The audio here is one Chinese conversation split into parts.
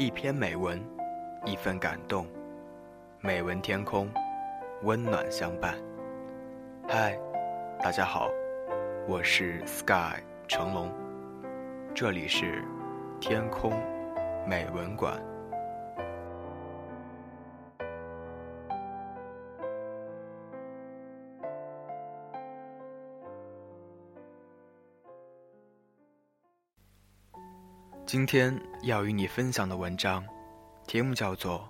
一篇美文，一份感动。美文天空，温暖相伴。嗨，大家好，我是 Sky 成龙，这里是天空美文馆。今天要与你分享的文章，题目叫做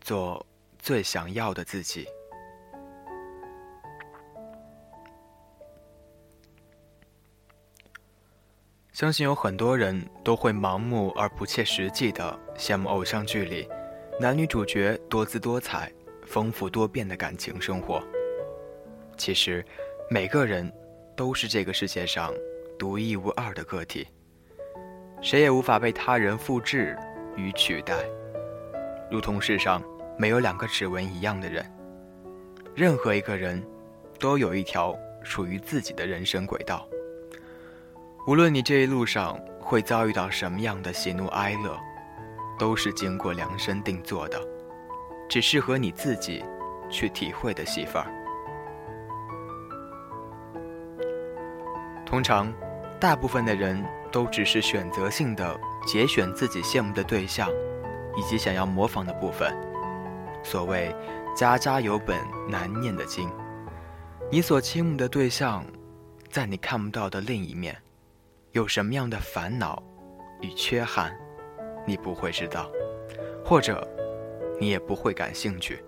《做最想要的自己》。相信有很多人都会盲目而不切实际的羡慕偶像剧里男女主角多姿多彩、丰富多变的感情生活。其实，每个人都是这个世界上独一无二的个体。谁也无法被他人复制与取代，如同世上没有两个指纹一样的人。任何一个人，都有一条属于自己的人生轨道。无论你这一路上会遭遇到什么样的喜怒哀乐，都是经过量身定做的，只适合你自己去体会的戏份儿。通常，大部分的人。都只是选择性的节选自己羡慕的对象，以及想要模仿的部分。所谓“家家有本难念的经”，你所倾慕的对象，在你看不到的另一面，有什么样的烦恼与缺憾，你不会知道，或者你也不会感兴趣。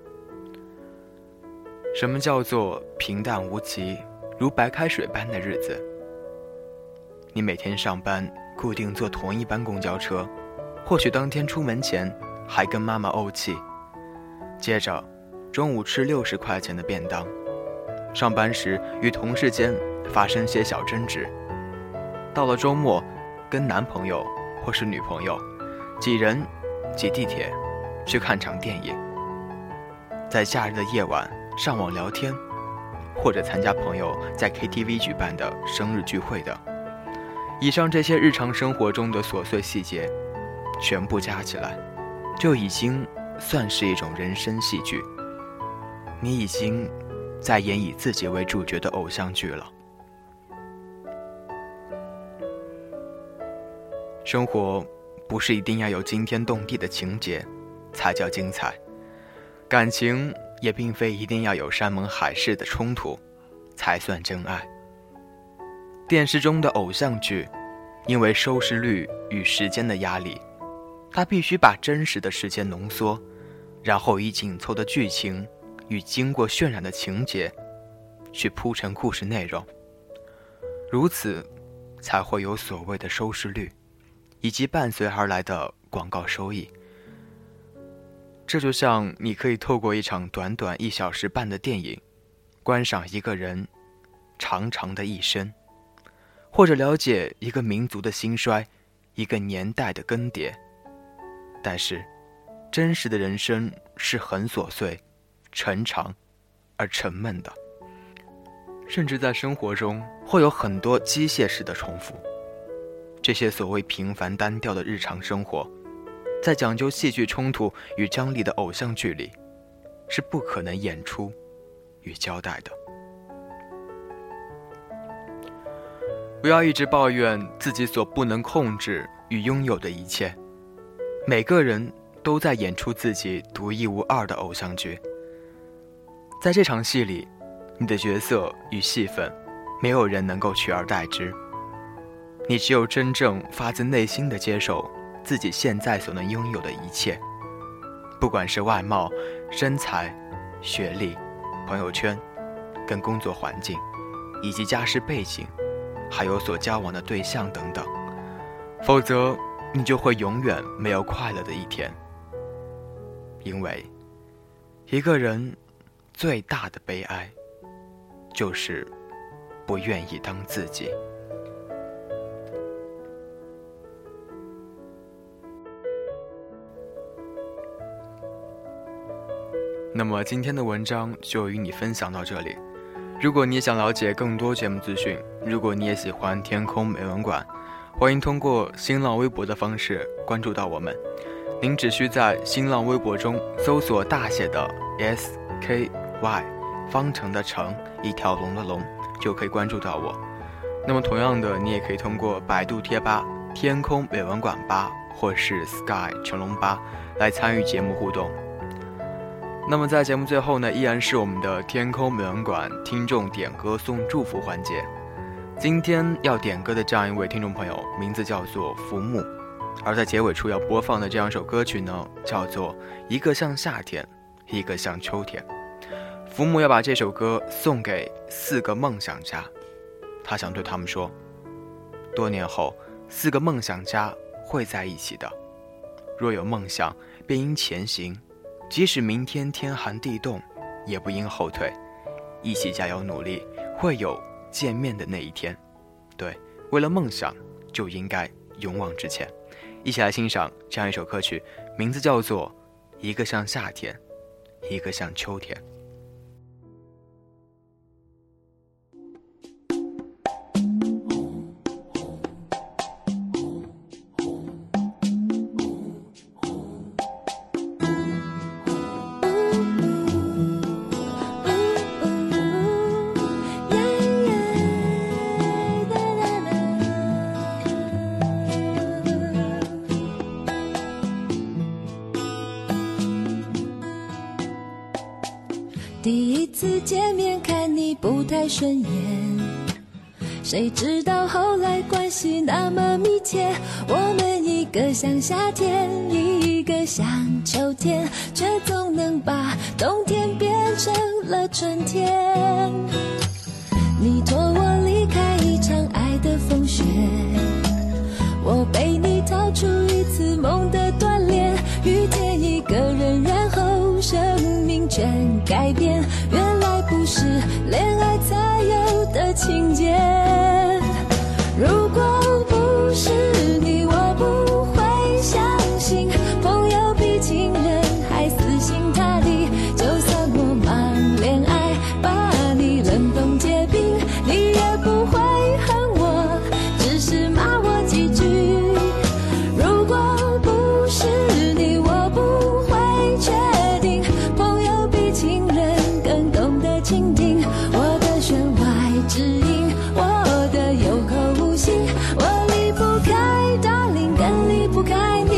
什么叫做平淡无奇，如白开水般的日子？你每天上班固定坐同一班公交车，或许当天出门前还跟妈妈怄气。接着，中午吃六十块钱的便当，上班时与同事间发生些小争执。到了周末，跟男朋友或是女朋友几人挤地铁去看场电影。在假日的夜晚上网聊天，或者参加朋友在 KTV 举办的生日聚会的。以上这些日常生活中的琐碎细节，全部加起来，就已经算是一种人生戏剧。你已经在演以自己为主角的偶像剧了。生活不是一定要有惊天动地的情节才叫精彩，感情也并非一定要有山盟海誓的冲突才算真爱。电视中的偶像剧，因为收视率与时间的压力，它必须把真实的时间浓缩，然后以紧凑的剧情与经过渲染的情节，去铺陈故事内容。如此，才会有所谓的收视率，以及伴随而来的广告收益。这就像你可以透过一场短短一小时半的电影，观赏一个人长长的一生。或者了解一个民族的兴衰，一个年代的更迭。但是，真实的人生是很琐碎、沉长而沉闷的，甚至在生活中会有很多机械式的重复。这些所谓平凡单调的日常生活，在讲究戏剧冲突与张力的偶像剧里，是不可能演出与交代的。不要一直抱怨自己所不能控制与拥有的一切。每个人都在演出自己独一无二的偶像剧。在这场戏里，你的角色与戏份，没有人能够取而代之。你只有真正发自内心的接受自己现在所能拥有的一切，不管是外貌、身材、学历、朋友圈、跟工作环境，以及家世背景。还有所交往的对象等等，否则你就会永远没有快乐的一天。因为一个人最大的悲哀，就是不愿意当自己。那么今天的文章就与你分享到这里。如果你也想了解更多节目资讯，如果你也喜欢天空美文馆，欢迎通过新浪微博的方式关注到我们。您只需在新浪微博中搜索大写的 S K Y 方程的程一条龙的龙，就可以关注到我。那么同样的，你也可以通过百度贴吧“天空美文馆吧”或是 “Sky 成龙吧”来参与节目互动。那么在节目最后呢，依然是我们的天空美文馆听众点歌送祝福环节。今天要点歌的这样一位听众朋友，名字叫做福木，而在结尾处要播放的这样一首歌曲呢，叫做《一个像夏天，一个像秋天》。福木要把这首歌送给四个梦想家，他想对他们说：多年后，四个梦想家会在一起的。若有梦想，便应前行。即使明天天寒地冻，也不应后退，一起加油努力，会有见面的那一天。对，为了梦想，就应该勇往直前。一起来欣赏这样一首歌曲，名字叫做《一个像夏天，一个像秋天》。见面看你不太顺眼。谁知道后来关系那么密切我们一个像夏天一个像秋天却总能把冬天变成了春天。你拖我离开一场爱的风雪我背你逃出一次梦的断裂遇见一个人然后生命全改变。是连。离不开你。